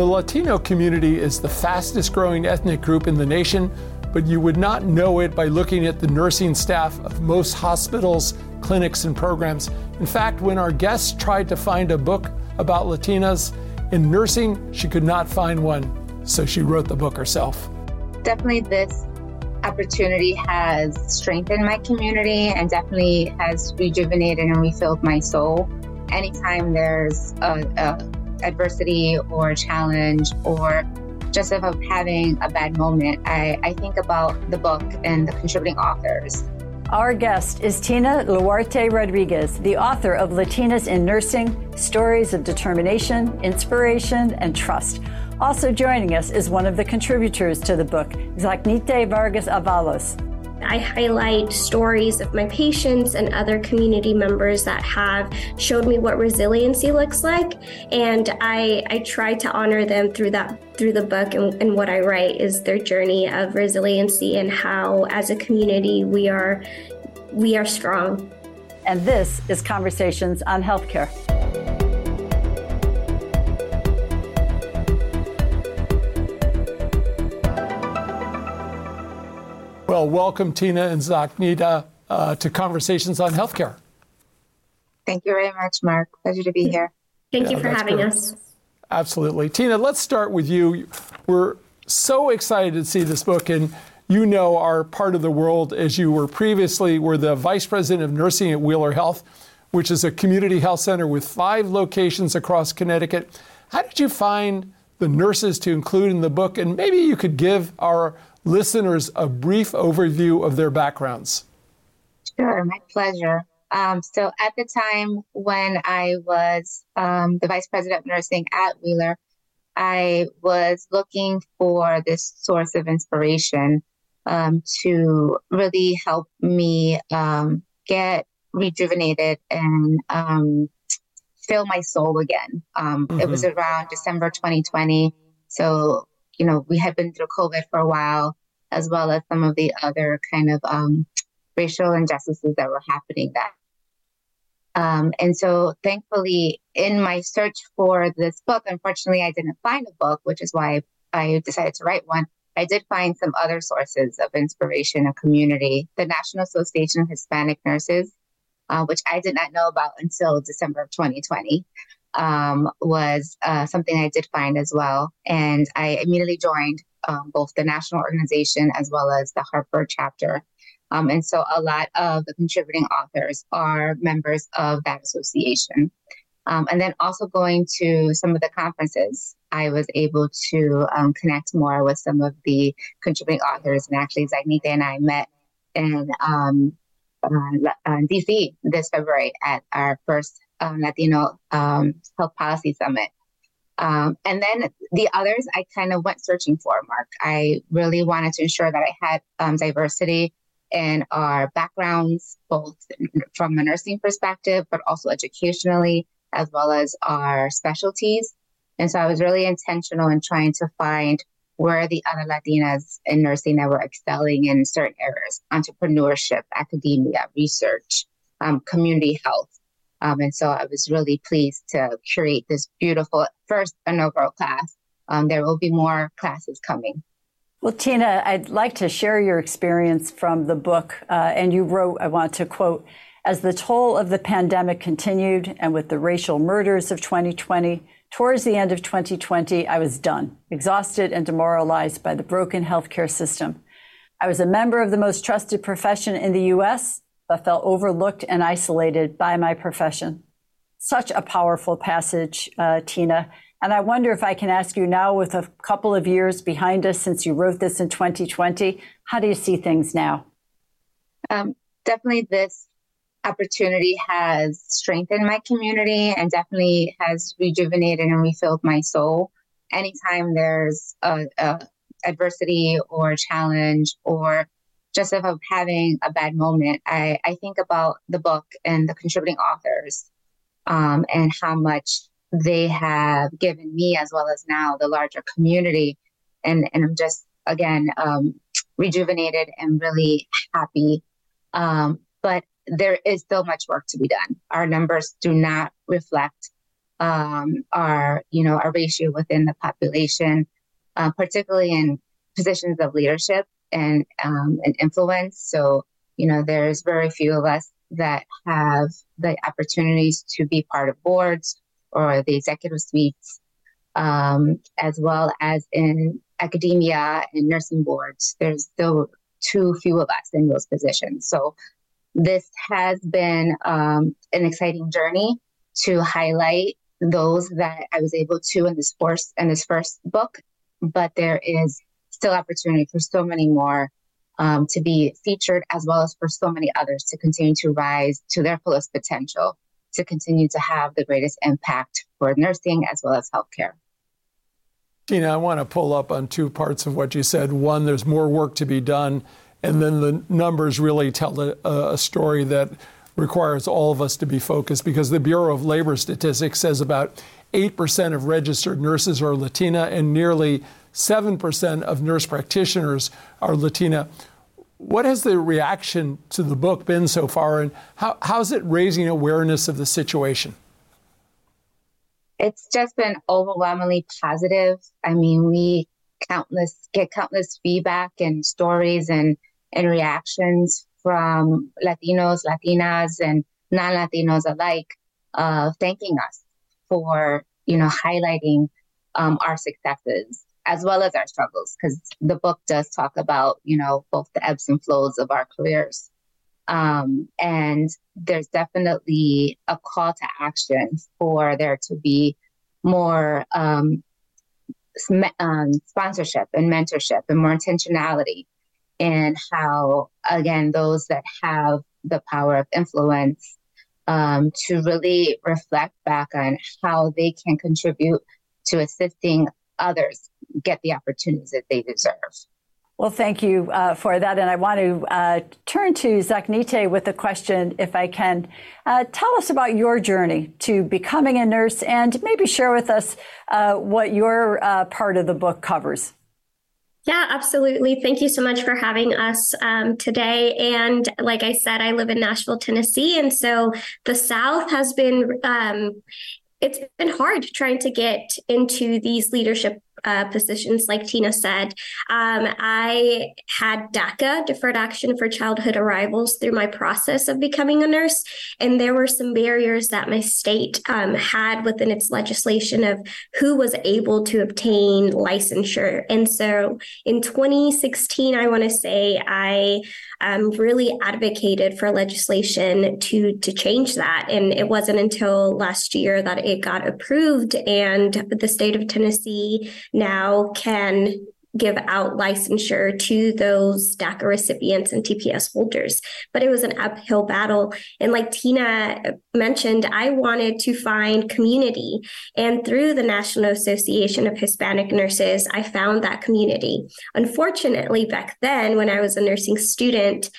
The Latino community is the fastest growing ethnic group in the nation, but you would not know it by looking at the nursing staff of most hospitals, clinics, and programs. In fact, when our guest tried to find a book about Latinas in nursing, she could not find one, so she wrote the book herself. Definitely, this opportunity has strengthened my community and definitely has rejuvenated and refilled my soul. Anytime there's a, a adversity or challenge or just of having a bad moment, I, I think about the book and the contributing authors. Our guest is Tina Loarte Rodriguez, the author of Latinas in Nursing Stories of Determination, Inspiration, and Trust. Also joining us is one of the contributors to the book, Zacnité Vargas Avalos. I highlight stories of my patients and other community members that have showed me what resiliency looks like, and I, I try to honor them through that through the book and, and what I write is their journey of resiliency and how, as a community, we are we are strong. And this is Conversations on Healthcare. Well, welcome, Tina and Zacnité, uh, to Conversations on Healthcare. Thank you very much, Mark. Pleasure to be here. Thank yeah, you for having great. us. Absolutely. Tina, let's start with you. We're so excited to see this book, and you know our part of the world as you were previously were the vice president of nursing at Wheeler Health, which is a community health center with five locations across Connecticut. How did you find the nurses to include in the book? And maybe you could give our listeners a brief overview of their backgrounds? Sure, my pleasure. Um, so, at the time when I was um, the vice president of nursing at Wheeler, I was looking for this source of inspiration um, to really help me um, get rejuvenated and um, fill my soul again. Mm-hmm. It was mm-hmm. around December 2020. So you know, we had been through COVID for a while, as well as some of the other kind of um, racial injustices that were happening that. Um, and so, thankfully, in my search for this book, unfortunately, I didn't find a book, which is why I decided to write one. I did find some other sources of inspiration and community. The National Association of Hispanic Nurses, uh, which I did not know about until December of 2020 um, was uh, something I did find as well. And I immediately joined um, both the national organization as well as the Harper chapter. Um, and so a lot of the contributing authors are members of that association. Um, and then also going to some of the conferences, I was able to um, connect more with some of the contributing authors. And actually, Zacnité and I met in um, uh, uh DC this February at our first um, Latino um, Health Policy Summit. Um, and then the others I kind of went searching for, Mark. I really wanted to ensure that I had um, diversity in our backgrounds, both from a nursing perspective, but also educationally, as well as our specialties. And so I was really intentional in trying to find where the other Latinas in nursing that were excelling in certain areas entrepreneurship, academia, research, um, community health. Um, and so I was really pleased to curate this beautiful first inaugural class. Um, there will be more classes coming. Well, Tina, I'd like to share your experience from the book. Uh, and you wrote, I want to quote, as the toll of the pandemic continued and with the racial murders of 2020, towards the end of 2020, I was done, exhausted and demoralized by the broken healthcare system. I was a member of the most trusted profession in the U.S but felt overlooked and isolated by my profession. Such a powerful passage, uh, Tina. And I wonder if I can ask you now, with a couple of years behind us since you wrote this in 2020, how do you see things now? Um, definitely, this opportunity has strengthened my community and definitely has rejuvenated and refilled my soul. Anytime there's a, a adversity or challenge or just if I'm having a bad moment, I, I think about the book and the contributing authors um, and how much they have given me as well as now the larger community. And, and I'm just, again, um, rejuvenated and really happy. Um, but there is still much work to be done. Our numbers do not reflect um, our, you know, our ratio within the population, uh, particularly in positions of leadership and um, influence. So, you know, there's very few of us that have the opportunities to be part of boards or the executive suites, um, as well as in academia and nursing boards. There's still too few of us in those positions. So this has been um, an exciting journey to highlight those that I was able to in this first in this first book, but there is still opportunity for so many more um, to be featured, as well as for so many others to continue to rise to their fullest potential, to continue to have the greatest impact for nursing as well as healthcare. Tina, I want to pull up on two parts of what you said. One, there's more work to be done, and then the numbers really tell a, a story that requires all of us to be focused because the Bureau of Labor Statistics says about 8% of registered nurses are Latina and nearly 7% of nurse practitioners are Latina. What has the reaction to the book been so far, and how, how's it raising awareness of the situation? It's just been overwhelmingly positive. I mean, we countless get countless feedback and stories and and reactions from Latinos, Latinas, and non-Latinos alike, uh, thanking us for you know highlighting um, our successes as well as our struggles, because the book does talk about you know both the ebbs and flows of our careers. Um, and there's definitely a call to action for there to be more um, um, sponsorship and mentorship and more intentionality in how, again, those that have the power of influence um, to really reflect back on how they can contribute to assisting others get the opportunities that they deserve. Well, thank you uh, for that. And I want to uh, turn to Zacnité with a question, if I can. Uh, tell us about your journey to becoming a nurse and maybe share with us uh, what your uh, part of the book covers. Yeah, absolutely. Thank you so much for having us um, today. And like I said, I live in Nashville, Tennessee. And so the South has been, um, it's been hard trying to get into these leadership uh, positions, like Tina said. Um, I had DACA, Deferred Action for Childhood Arrivals, through my process of becoming a nurse. And there were some barriers that my state um, had within its legislation of who was able to obtain licensure. And so in 2016, I want to say I um, really advocated for legislation to to change that. And it wasn't until last year that it got approved, and the state of Tennessee now can give out licensure to those DACA recipients and TPS holders. But it was an uphill battle. And like Tina mentioned, I wanted to find community. And through the National Association of Hispanic Nurses, I found that community. Unfortunately, back then, when I was a nursing student,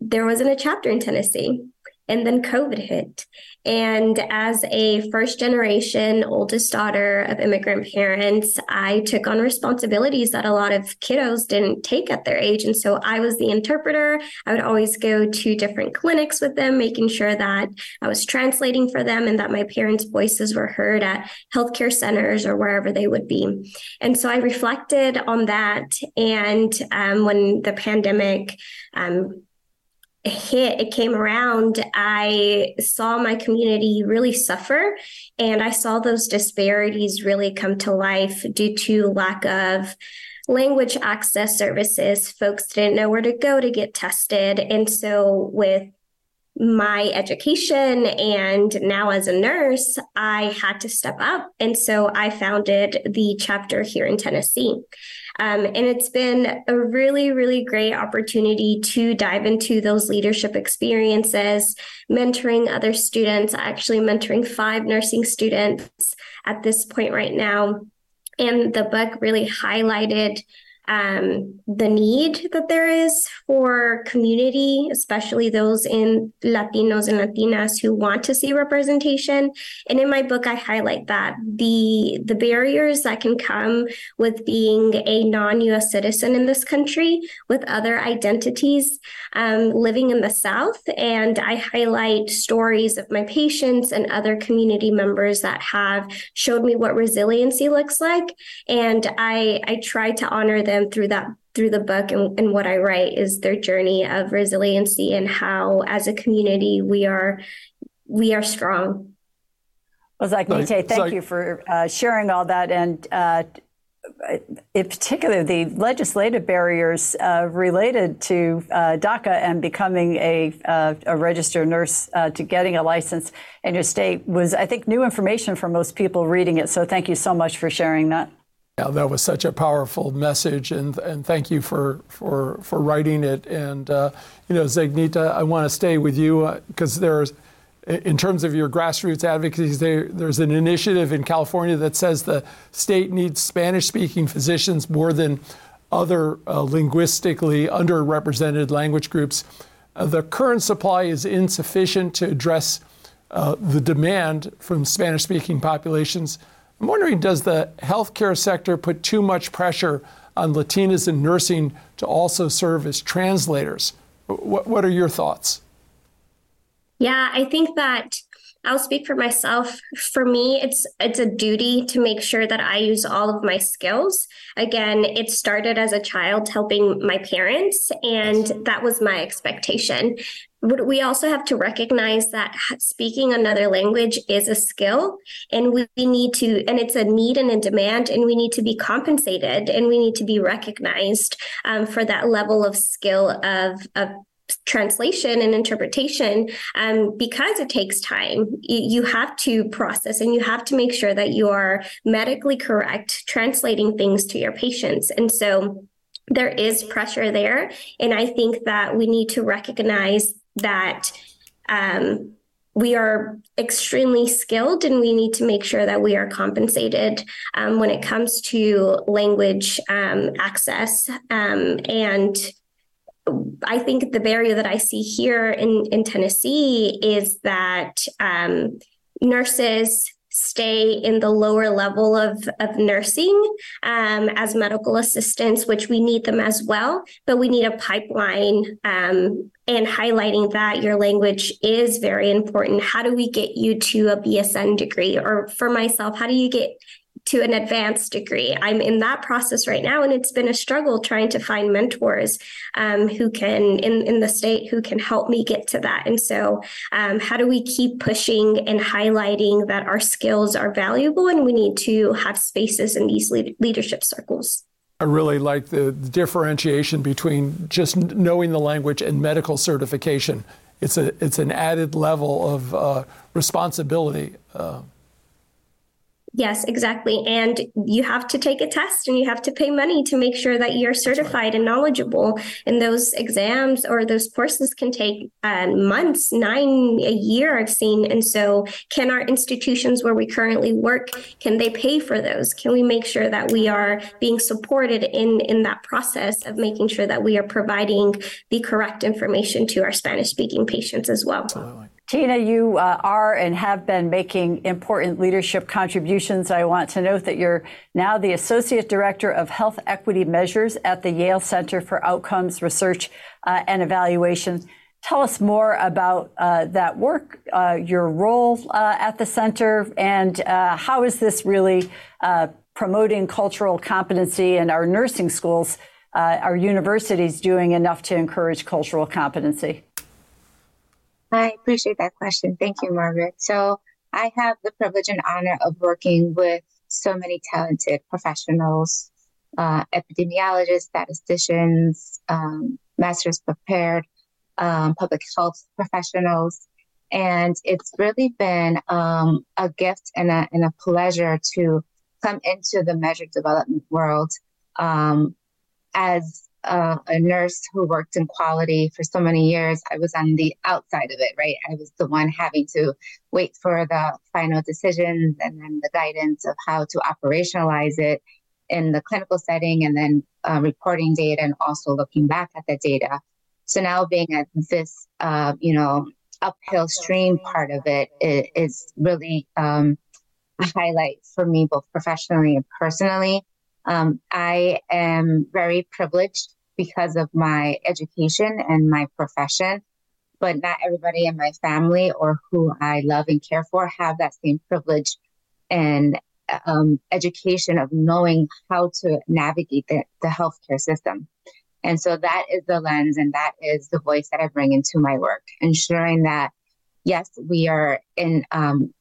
there wasn't a chapter in Tennessee. And then COVID hit. And as a first generation oldest daughter of immigrant parents, I took on responsibilities that a lot of kiddos didn't take at their age. And so I was the interpreter. I would always go to different clinics with them, making sure that I was translating for them and that my parents' voices were heard at healthcare centers or wherever they would be. And so I reflected on that. And um, when the pandemic um, hit, it came around, I saw my community really suffer. And I saw those disparities really come to life due to lack of language access services. Folks didn't know where to go to get tested. And so, with my education and now as a nurse, I had to step up. And so I founded the chapter here in Tennessee. Um, and it's been a really, really great opportunity to dive into those leadership experiences, mentoring other students, actually mentoring five nursing students at this point right now. And the book really highlighted um, the need that there is for community, especially those in Latinos and Latinas who want to see representation. And in my book, I highlight that the the barriers that can come with being a non-U.S. citizen in this country with other identities um, living in the South, and I highlight stories of my patients and other community members that have showed me what resiliency looks like, and I I try to honor them through that through the book and, and what I write is their journey of resiliency and how as a community we are we are strong. Well, Zacnité, thank you for uh, sharing all that. And uh, in particular, the legislative barriers uh, related to uh, DACA and becoming a, uh, a registered nurse uh, to getting a license in your state was, I think, new information for most people reading it. So thank you so much for sharing that. Yeah, that was such a powerful message, and and thank you for for for writing it. And uh, you know, Zacnité, I want to stay with you because uh, there's, in terms of your grassroots advocacy, there, there's an initiative in California that says the state needs Spanish-speaking physicians more than other uh, linguistically underrepresented language groups. Uh, the current supply is insufficient to address uh, the demand from Spanish-speaking populations. I'm wondering does the healthcare sector put too much pressure on Latinas in nursing to also serve as translators? What, what are your thoughts? Yeah, I think that I'll speak for myself. For me, it's it's a duty to make sure that I use all of my skills. Again, it started as a child helping my parents, and that was my expectation. But we also have to recognize that speaking another language is a skill, and we need to, and it's a need and a demand, and we need to be compensated, and we need to be recognized um, for that level of skill of of translation and interpretation um, because it takes time you have to process and you have to make sure that you are medically correct translating things to your patients. And so there is pressure there. And i think that we need to recognize that um, we are extremely skilled and we need to make sure that we are compensated um, when it comes to language um, access um, and I think the barrier that I see here in, in Tennessee is that um, nurses stay in the lower level of, of nursing um, as medical assistants, which we need them as well, but we need a pipeline um, and highlighting that your language is very important. How do we get you to a BSN degree? Or for myself, how do you get to an advanced degree. I'm in that process right now, and it's been a struggle trying to find mentors um, who can in in the state who can help me get to that. And so, um, how do we keep pushing and highlighting that our skills are valuable, and we need to have spaces in these leadership circles? I really like the, the differentiation between just knowing the language and medical certification. It's a it's an added level of uh, responsibility. Uh, Yes, exactly. And you have to take a test and you have to pay money to make sure that you're certified right. and knowledgeable. And those exams or those courses can take uh, months, nine, a year, I've seen. And so, can our institutions where we currently work, can they pay for those? Can we make sure that we are being supported in, in that process of making sure that we are providing the correct information to our Spanish speaking patients as well? Absolutely. Tina, you uh, are and have been making important leadership contributions. I want to note that you're now the Associate Director of Health Equity Measures at the Yale Center for Outcomes Research uh, and Evaluation. Tell us more about uh, that work, uh, your role uh, at the center, and uh, how is this really promoting cultural competency in our nursing schools? our universities doing enough to encourage cultural competency? I appreciate that question. Thank you, Margaret. So, I have the privilege and honor of working with so many talented professionals, uh, epidemiologists, statisticians, um, masters prepared, um, public health professionals. And it's really been um, a gift and a, and a pleasure to come into the measured development world um, as uh, a nurse who worked in quality for so many years, I was on the outside of it, right? I was the one having to wait for the final decisions and then the guidance of how to operationalize it. in the clinical setting and then uh, reporting data and also looking back at the data. So now being at this, uh, you know, uphill stream part of it is, really um, a highlight for me, both professionally and personally. Um, I am very privileged because of my education and my profession, but not everybody in my family or who I love and care for have that same privilege and um, education of knowing how to navigate the, the healthcare system. And so that is the lens and that is the voice that I bring into my work, ensuring that, yes, we are in um,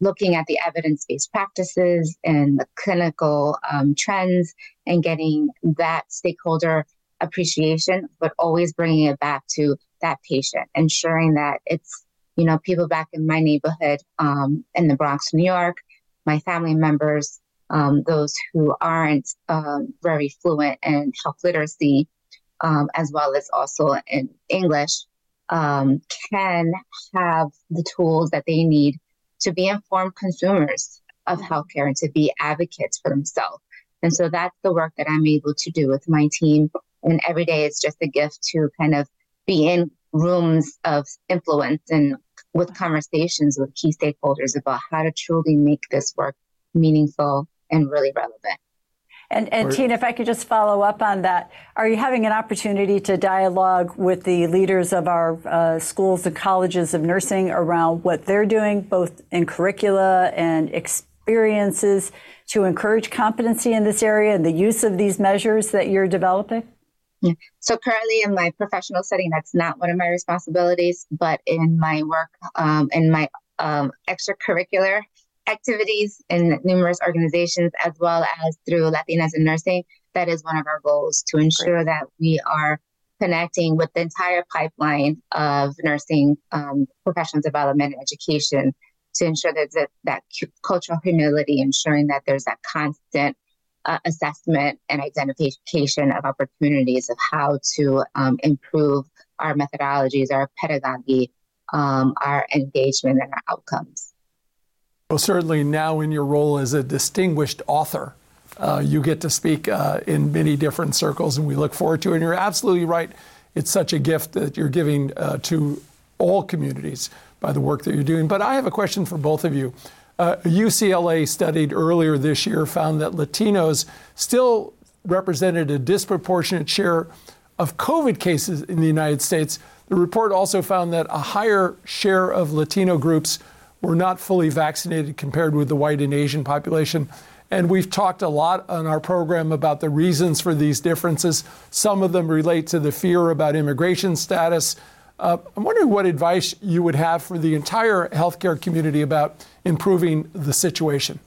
looking at the evidence based practices and the clinical um, trends and getting that stakeholder appreciation, but always bringing it back to that patient, ensuring that it's, you know, people back in my neighborhood um, in the Bronx, New York, my family members, um, those who aren't um, very fluent in health literacy, um, as well as also in English, um, can have the tools that they need to be informed consumers of mm-hmm. healthcare and to be advocates for themselves. And so that's the work that I'm able to do with my team. And every day it's just a gift to kind of be in rooms of influence and with conversations with key stakeholders about how to truly make this work meaningful and really relevant. And, and Tina, if I could just follow up on that, are you having an opportunity to dialogue with the leaders of our uh, schools and colleges of nursing around what they're doing, both in curricula and experiences, to encourage competency in this area and the use of these measures that you're developing? Yeah. So currently in my professional setting, that's not one of my responsibilities, but in my work, um, in my um, extracurricular activities in numerous organizations, as well as through Latinas in Nursing, that is one of our goals to ensure Great. that we are connecting with the entire pipeline of nursing um, professional development and education to ensure that that, that cultural humility, ensuring that there's that constant uh, assessment and identification of opportunities of how to um, improve our methodologies, our pedagogy, um, our engagement, and our outcomes. Well, certainly now in your role as a distinguished author, uh, you get to speak uh, in many different circles, and we look forward to it. And you're absolutely right. It's such a gift that you're giving uh, to all communities by the work that you're doing. But I have a question for both of you. Uh, UCLA studied earlier this year found that Latinos still represented a disproportionate share of COVID cases in the United States. The report also found that a higher share of Latino groups were not fully vaccinated compared with the white and Asian population. And we've talked a lot on our program about the reasons for these differences. Some of them relate to the fear about immigration status, uh, I'm wondering what advice you would have for the entire healthcare community about improving the situation.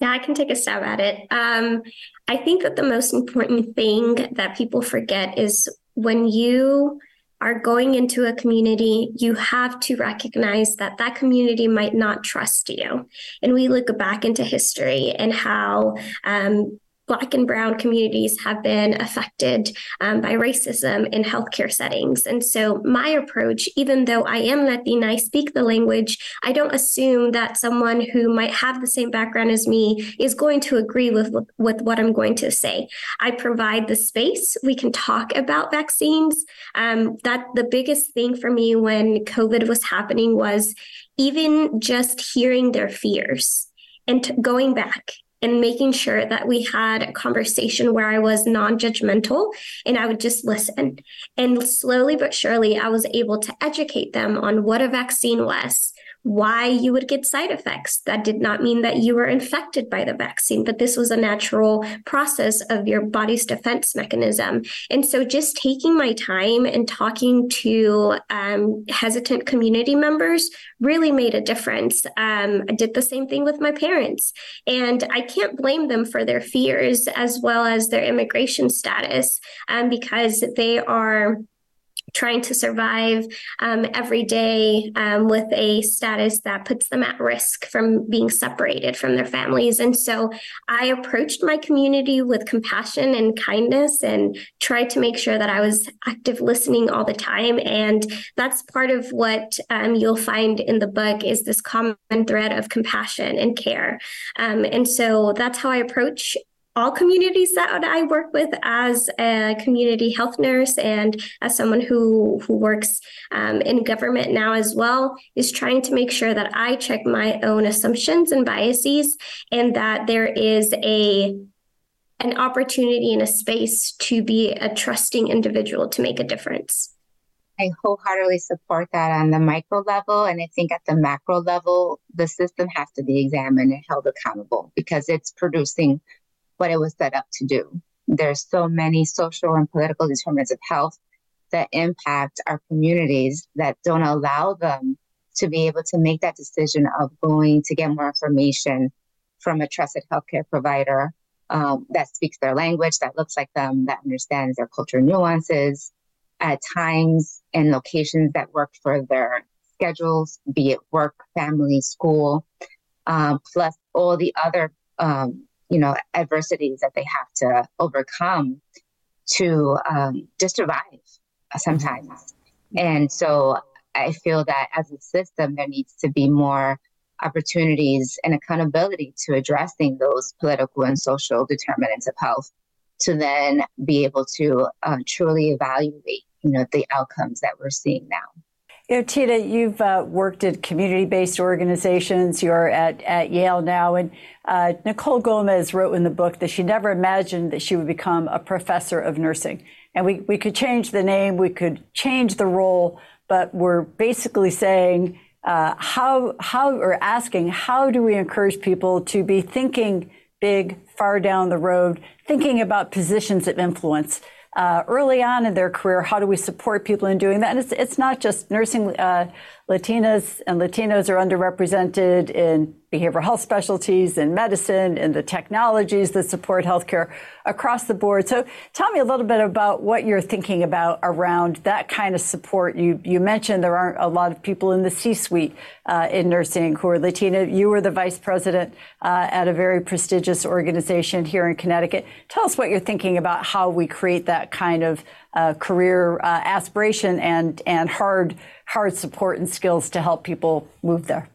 Yeah, I can take a stab at it. Um, I think that the most important thing that people forget is when you are going into a community, you have to recognize that that community might not trust you. And we look back into history and how um, Black and Brown communities have been affected um, by racism in healthcare settings. And so, my approach, even though I am Latina, I speak the language, I don't assume that someone who might have the same background as me is going to agree with, with, what I'm going to say. I provide the space. We can talk about vaccines. Um, that the biggest thing for me when COVID was happening was even just hearing their fears and t- going back and making sure that we had a conversation where I was non judgmental and I would just listen. And slowly but surely, I was able to educate them on what a vaccine was, why you would get side effects. That did not mean that you were infected by the vaccine, but this was a natural process of your body's defense mechanism. And so just taking my time and talking to um, hesitant community members really made a difference. Um, I did the same thing with my parents, and I can't blame them for their fears as well as their immigration status um, because they are trying to survive um, every day um, with a status that puts them at risk from being separated from their families. And so I approached my community with compassion and kindness and tried to make sure that I was active listening all the time. And that's part of what um, you'll find in the book is this common thread of compassion and care. Um, and so that's how I approach all communities that I work with as a community health nurse and as someone who who works um, in government now as well is trying to make sure that I check my own assumptions and biases and that there is a an opportunity and a space to be a trusting individual to make a difference. I wholeheartedly support that on the micro level. And I think at the macro level, the system has to be examined and held accountable because it's producing what it was set up to do. There's so many social and political determinants of health that impact our communities that don't allow them to be able to make that decision of going to get more information from a trusted healthcare provider um, that speaks their language, that looks like them, that understands their culture nuances, at times and locations that work for their schedules, be it work, family, school, um, plus all the other um, you know adversities that they have to overcome to um, just survive sometimes. And so i feel that as a system there needs to be more opportunities and accountability to addressing those political and social determinants of health to then be able to uh, truly evaluate you know the outcomes that we're seeing now you know, Tina, you've uh, worked at community-based organizations. You're at, at Yale now, and uh, Nicole Gomez wrote in the book that she never imagined that she would become a professor of nursing. And we, we could change the name, we could change the role, but we're basically saying uh, how how or asking how do we encourage people to be thinking big, far down the road, thinking about positions of influence uh, early on in their career. How do we support people in doing that? And it's, it's not just nursing. Uh, Latinas and Latinos are underrepresented in behavioral health specialties, in medicine, in the technologies that support healthcare across the board. So tell me a little bit about what you're thinking about around that kind of support. You, you mentioned there aren't a lot of people in the C-suite uh, in nursing who are Latina. You were the vice president uh, at a very prestigious organization here in Connecticut. Tell us what you're thinking about how we create that kind of uh, career uh, aspiration and, and hard, hard support and skills to help people move there.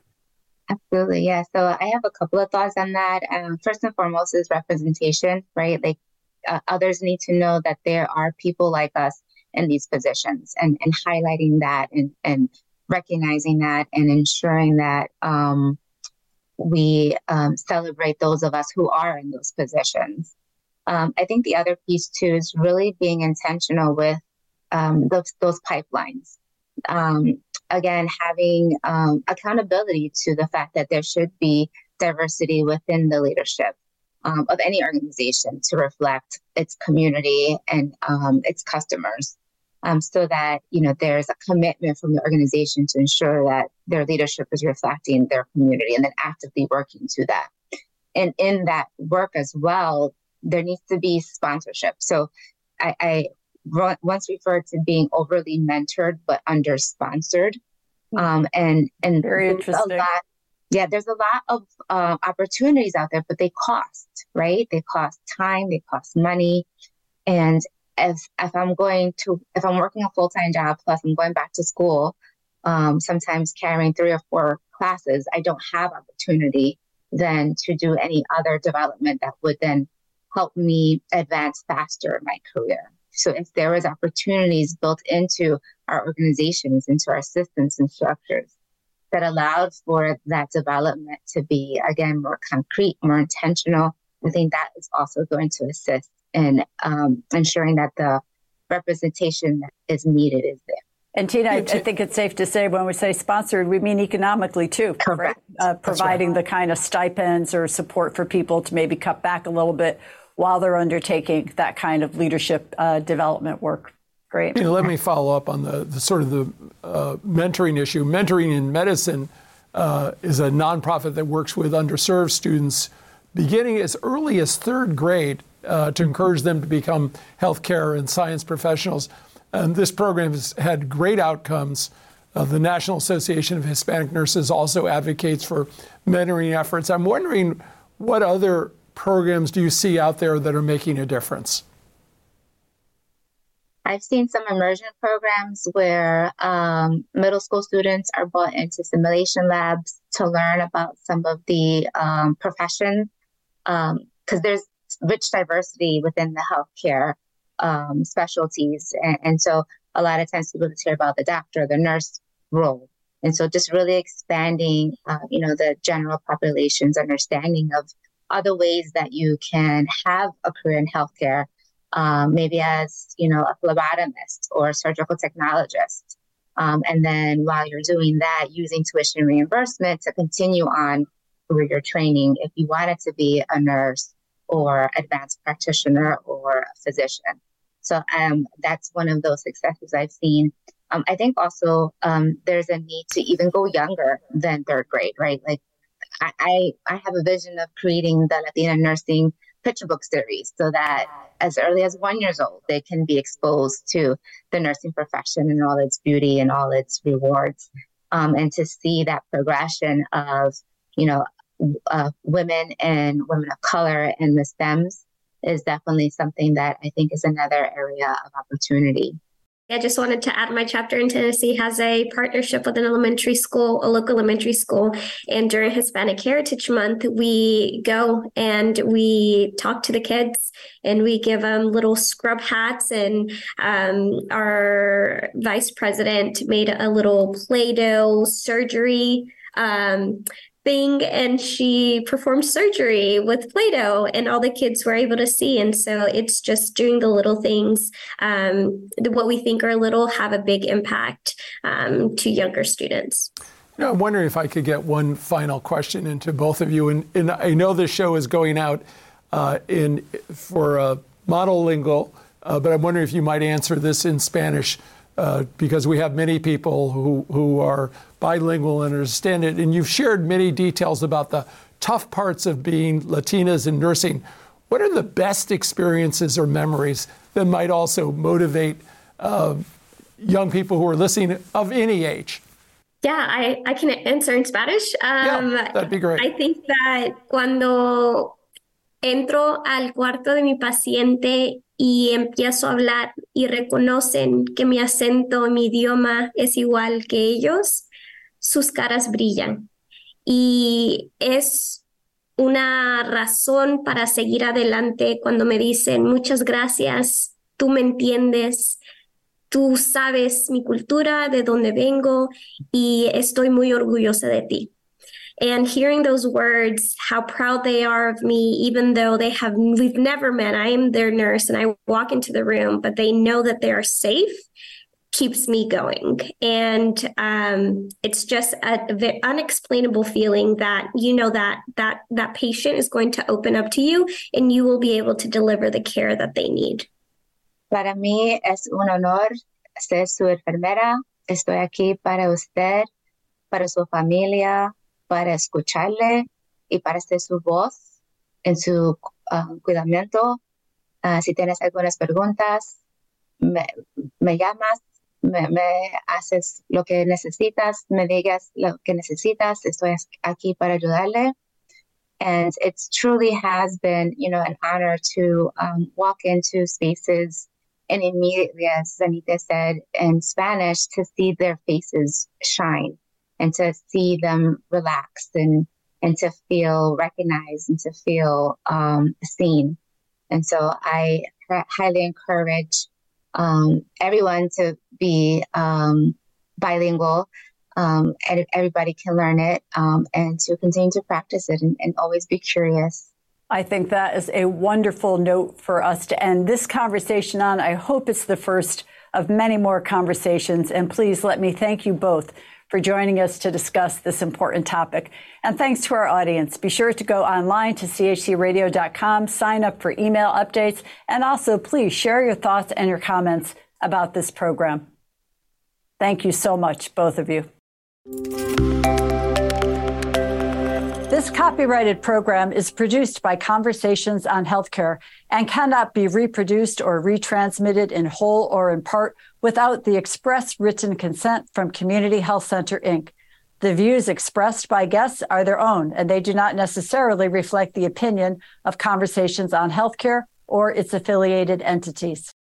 Absolutely. Yeah. So I have a couple of thoughts on that. Um, first and foremost is representation, right? Like uh, others need to know that there are people like us in these positions and, and highlighting that and, and recognizing that and ensuring that um, we um, celebrate those of us who are in those positions. Um, I think the other piece too is really being intentional with um, those, those pipelines. Um, again, having um, accountability to the fact that there should be diversity within the leadership um, of any organization to reflect its community and um, its customers. So that you know there's a commitment from the organization to ensure that their leadership is reflecting their community and then actively working to that. And in that work as well, there needs to be sponsorship. So I, I once referred to being overly mentored but under sponsored. Hmm. Um, and and very interesting. A lot, yeah, there's a lot of uh, opportunities out there, but they cost, right? They cost time, they cost money, and if if I'm going to if I'm working a full time job plus I'm going back to school, um, sometimes carrying three or four classes, I don't have opportunity then to do any other development that would then help me advance faster in my career. So if there is opportunities built into our organizations, into our systems and structures that allowed for that development to be again more concrete, more intentional, I think that is also going to assist in um, ensuring that the representation that is needed is there. And Tina, I, I, think it's safe to say when we say sponsored, we mean economically too, correct? Right? Uh, providing right. the kind of stipends or support for people to maybe cut back a little bit while they're undertaking that kind of leadership uh, development work. Great. You know, let me follow up on the, the sort of the uh, mentoring issue. Mentoring in medicine uh, is a nonprofit that works with underserved students beginning as early as third grade uh, to encourage them to become healthcare and science professionals. And this program has had great outcomes. Uh, the National Association of Hispanic Nurses also advocates for mentoring efforts. I'm wondering what other programs do you see out there that are making a difference? I've seen some immersion programs where um, middle school students are brought into simulation labs to learn about some of the um, profession because um, there's rich diversity within the healthcare um, specialties, and, and, so a lot of times people just hear about the doctor, the nurse role, and so just really expanding, uh, you know, the general population's understanding of other ways that you can have a career in healthcare um, maybe as you know a phlebotomist or a surgical technologist. Um, and then while you're doing that using tuition reimbursement to continue on career training if you wanted to be a nurse or advanced practitioner or a physician. So um, that's one of those successes i've seen. Um, i think also um, there's a need to even go younger than third grade right? Like I, I have a vision of creating the Latina nursing picture book series so that as early as one years old they can be exposed to the nursing profession and all its beauty and all its rewards um, and to see that progression of you know uh, women and women of color in the stems is definitely something that i think is another area of opportunity I just wanted to add my chapter in Tennessee has a partnership with an elementary school, a local elementary school. And during Hispanic Heritage Month, we go and we talk to the kids and we give them little scrub hats. And um, our vice president made a little Play Doh surgery um, thing and she performed surgery with Play-Doh and all the kids were able to see. And so it's just doing the little things, um, what we think are little have a big impact um, to younger students. I'm wondering if I could get one final question into both of you. And, and I know this show is going out uh, in for uh, monolingual, uh, but I'm wondering if you might answer this in Spanish uh, because we have many people who, who are bilingual and understand it. And you've shared many details about the tough parts of being Latinas in nursing. What are the best experiences or memories that might also motivate uh, young people who are listening of any age? Yeah, I, I can answer in Spanish. Um, yeah, that'd be great. I think that cuando entro al cuarto de mi paciente y empiezo a hablar y reconocen que mi acento, mi idioma es igual que ellos, sus caras brillan. Y es una razón para seguir adelante cuando me dicen muchas gracias, tú me entiendes, tú sabes mi cultura, de dónde vengo y estoy muy orgullosa de ti. And hearing those words how proud they are of me even though they have we've never met. I am their nurse and i walk into the room but they know that they are safe keeps me going. And um, it's just a, unexplainable feeling that you know that that that patient is going to open up to you and you will be able to deliver the care that they need. Para mí es un honor ser su enfermera. Estoy aquí para usted para su familia para escucharle y para ser su voz en su uh, cuidamiento. Uh, si tienes algunas preguntas, me, me llamas, me, me, haces lo que necesitas, me digas lo que necesitas. Estoy aquí para ayudarle. And it truly has been, you know, an honor to um, walk into spaces and immediately, as Anita said in Spanish, to see their faces shine and to see them relax and and to feel recognized and to feel um, seen. And so I highly encourage um, everyone to be um, bilingual. Um, and everybody can learn it um, and to continue to practice it and, and always be curious. I think that is a wonderful note for us to end this conversation on. I hope it's the first of many more conversations. And please let me thank you both for joining us to discuss this important topic. And thanks to our audience. Be sure to go online to chcradio.com, sign up for email updates, and also please share your thoughts and your comments about this program. Thank you so much, both of you. This copyrighted program is produced by Conversations on Healthcare and cannot be reproduced or retransmitted in whole or in part without the express written consent from Community Health Center, Inc. The views expressed by guests are their own, and they do not necessarily reflect the opinion of Conversations on Healthcare or its affiliated entities.